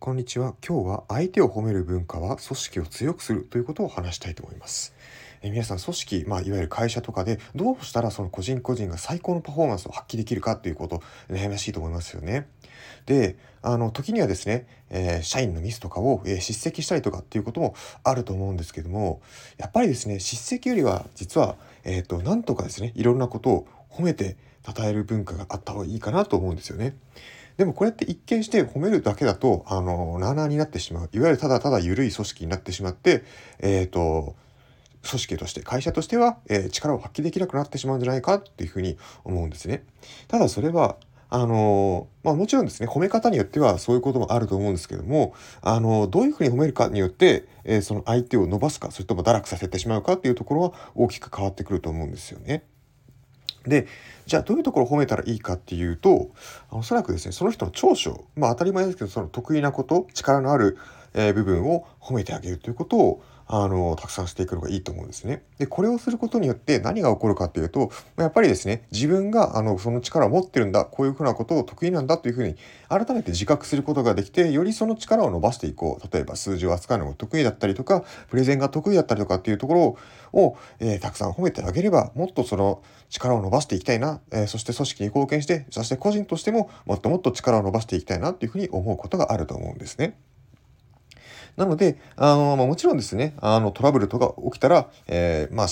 こんにちは。今日は相手を褒める文化は組織を強くするということを話したいと思います。え皆さん組織、まあ、いわゆる会社とかでどうしたらその個人個人が最高のパフォーマンスを発揮できるかということ悩ましいと思いますよね。で、あの時にはですね、えー社員のミスとかを、えー叱責したりとかっていうこともあると思うんですけども、やっぱりですね、叱責よりは実はえっ、となんとかですね、いろんなことを褒めて称える文化があった方がいいかなと思うんですよね。でもこれって一見して褒めるだけだと、あの、なあなあになってしまう。いわゆるただただ緩い組織になってしまって、えっ、と、組織として、会社としては、えー力を発揮できなくなってしまうんじゃないかっていうふうに思うんですね。ただそれは、あのまあもちろんですね、褒め方によってはそういうこともあると思うんですけども、あのどういうふうに褒めるかによって、えーその相手を伸ばすか、それとも堕落させてしまうかっていうところは大きく変わってくると思うんですよね。で、じゃあどういうところを褒めたらいいかっていうと、おそらくですね、その人の長所、まあ当たり前ですけど、その得意なこと、力のある、え部分を褒めてあげるということを、あの、たくさんしていくのがいいと思うんですね。で、これをすることによって何が起こるかっていうと、やっぱりですね、自分が、あの、その力を持ってるんだ、こういうふうなことを得意なんだというふうに、改めて自覚することができて、よりその力を伸ばしていこう。例えば数字を扱うのが得意だったりとか、プレゼンが得意だったりとかっていうところを、えーたくさん褒めてあげれば、もっとその力を伸ばしていきたいな、えーそして組織に貢献して、そして個人としてももっともっと力を伸ばしていきたいなっていうふうに思うことがあると思うんですね。なので、あの、まあ、もちろんですね、あの、トラブルとか起きたら、えーまあ、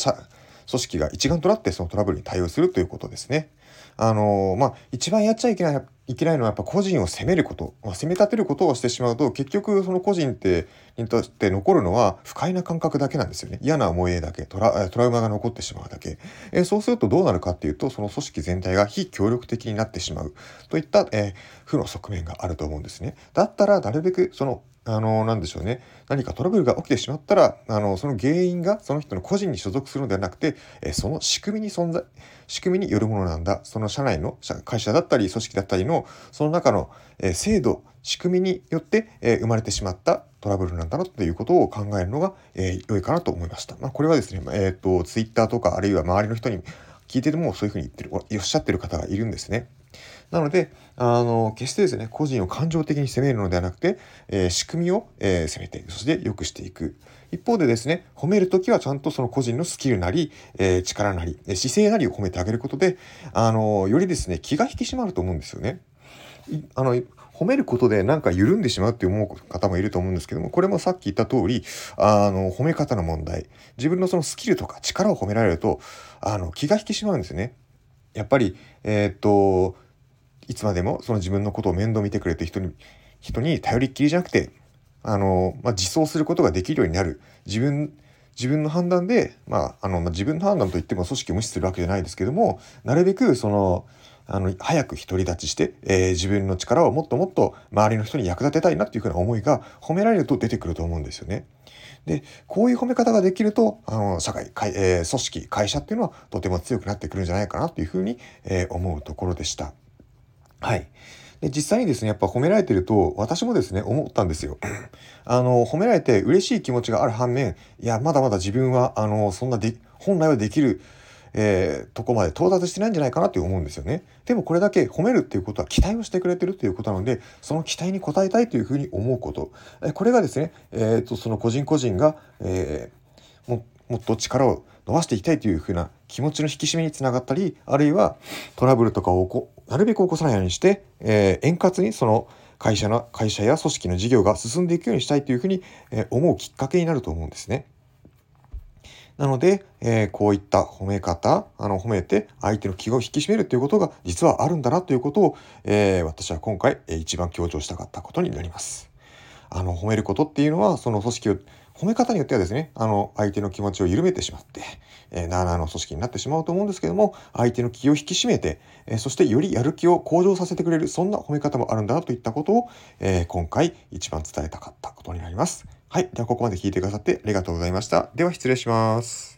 組織が一丸となってそのトラブルに対応するということですね。あの、まあ、一番やっちゃいけない、いけないのはやっぱ個人を責めること、まあ、責め立てることをしてしまうと、結局その個人って、にとって残るのは不快な感覚だけなんですよね。嫌な思い出だけ、トラトラウマが残ってしまうだけ。えそうするとどうなるかっていうと、その組織全体が非協力的になってしまうといった、え負の側面があると思うんですね。だったらなるべくそのあの、なんでしょうね。何かトラブルが起きてしまったら、あの、その原因がその人の個人に所属するのではなくて、えその仕組みに存在、仕組みによるものなんだ。その社内の、会社だったり、組織だったりの、その中の、え制度、仕組みによって、え生まれてしまったトラブルなんだなということを考えるのが、え良いかなと思いました。まあ、これはですね、えっ、と、ツイッターとか、あるいは周りの人に聞いててもそういうふうに言ってる、おっしゃってる方がいるんですね。なので、あの、決してですね、個人を感情的に責めるのではなくて、えー仕組みを、えー責めて、そして良くしていく。一方でですね、褒めるときはちゃんとその個人のスキルなり、えー力なり、姿勢なりを褒めてあげることで、あの、よりですね、気が引き締まると思うんですよね。あの、褒めることでなんか緩んでしまうって思う方もいると思うんですけども、これもさっき言った通り、あの、褒め方の問題。自分のそのスキルとか力を褒められると、あの、気が引き締まるんですよね。やっぱり、えーっと、いつまでもその自分のことを面倒見てくれて人に、人に頼りっきりじゃなくて、あの、まあ、自走することができるようになる。自分、自分の判断で、まあ、あの、まあ、自分の判断といっても組織を無視するわけじゃないですけども、なるべくその、あの、早く独り立ちして、えー自分の力をもっともっと周りの人に役立てたいなっていうふうな思いが褒められると出てくると思うんですよね。で、こういう褒め方ができると、あの、社会、会えー組織、会社っていうのはとても強くなってくるんじゃないかなというふうに、えー思うところでした。はい。で、実際にですね、やっぱ褒められてると、私もですね、思ったんですよ。あの、褒められて嬉しい気持ちがある反面、いや、まだまだ自分は、あの、そんなで、本来はできる、えーとこまで到達してないんじゃないかなって思うんですよね。でもこれだけ褒めるっていうことは期待をしてくれてるということなので、その期待に応えたいというふうに思うこと。えこれがですね、えーと、その個人個人が、えーももっと力を伸ばしていきたいというふうな気持ちの引き締めにつながったりあるいはトラブルとかをこなるべく起こさないようにして、えー円滑にその会社の会社や組織の事業が進んでいくようにしたいというふうに、えー思うきっかけになると思うんですね。なので、えーこういった褒め方、あの褒めて相手の気を引き締めるということが実はあるんだなということを、えー私は今回、えー一番強調したかったことになります。あの褒めることっていうのはその組織を褒め方によってはですねあの相手の気持ちを緩めてしまって、えー、なあなあの組織になってしまうと思うんですけども相手の気を引き締めて、えーそしてよりやる気を向上させてくれるそんな褒め方もあるんだなといったことを、えー今回一番伝えたかったことになります。はい。ではここまで聞いてくださってありがとうございました。では失礼します。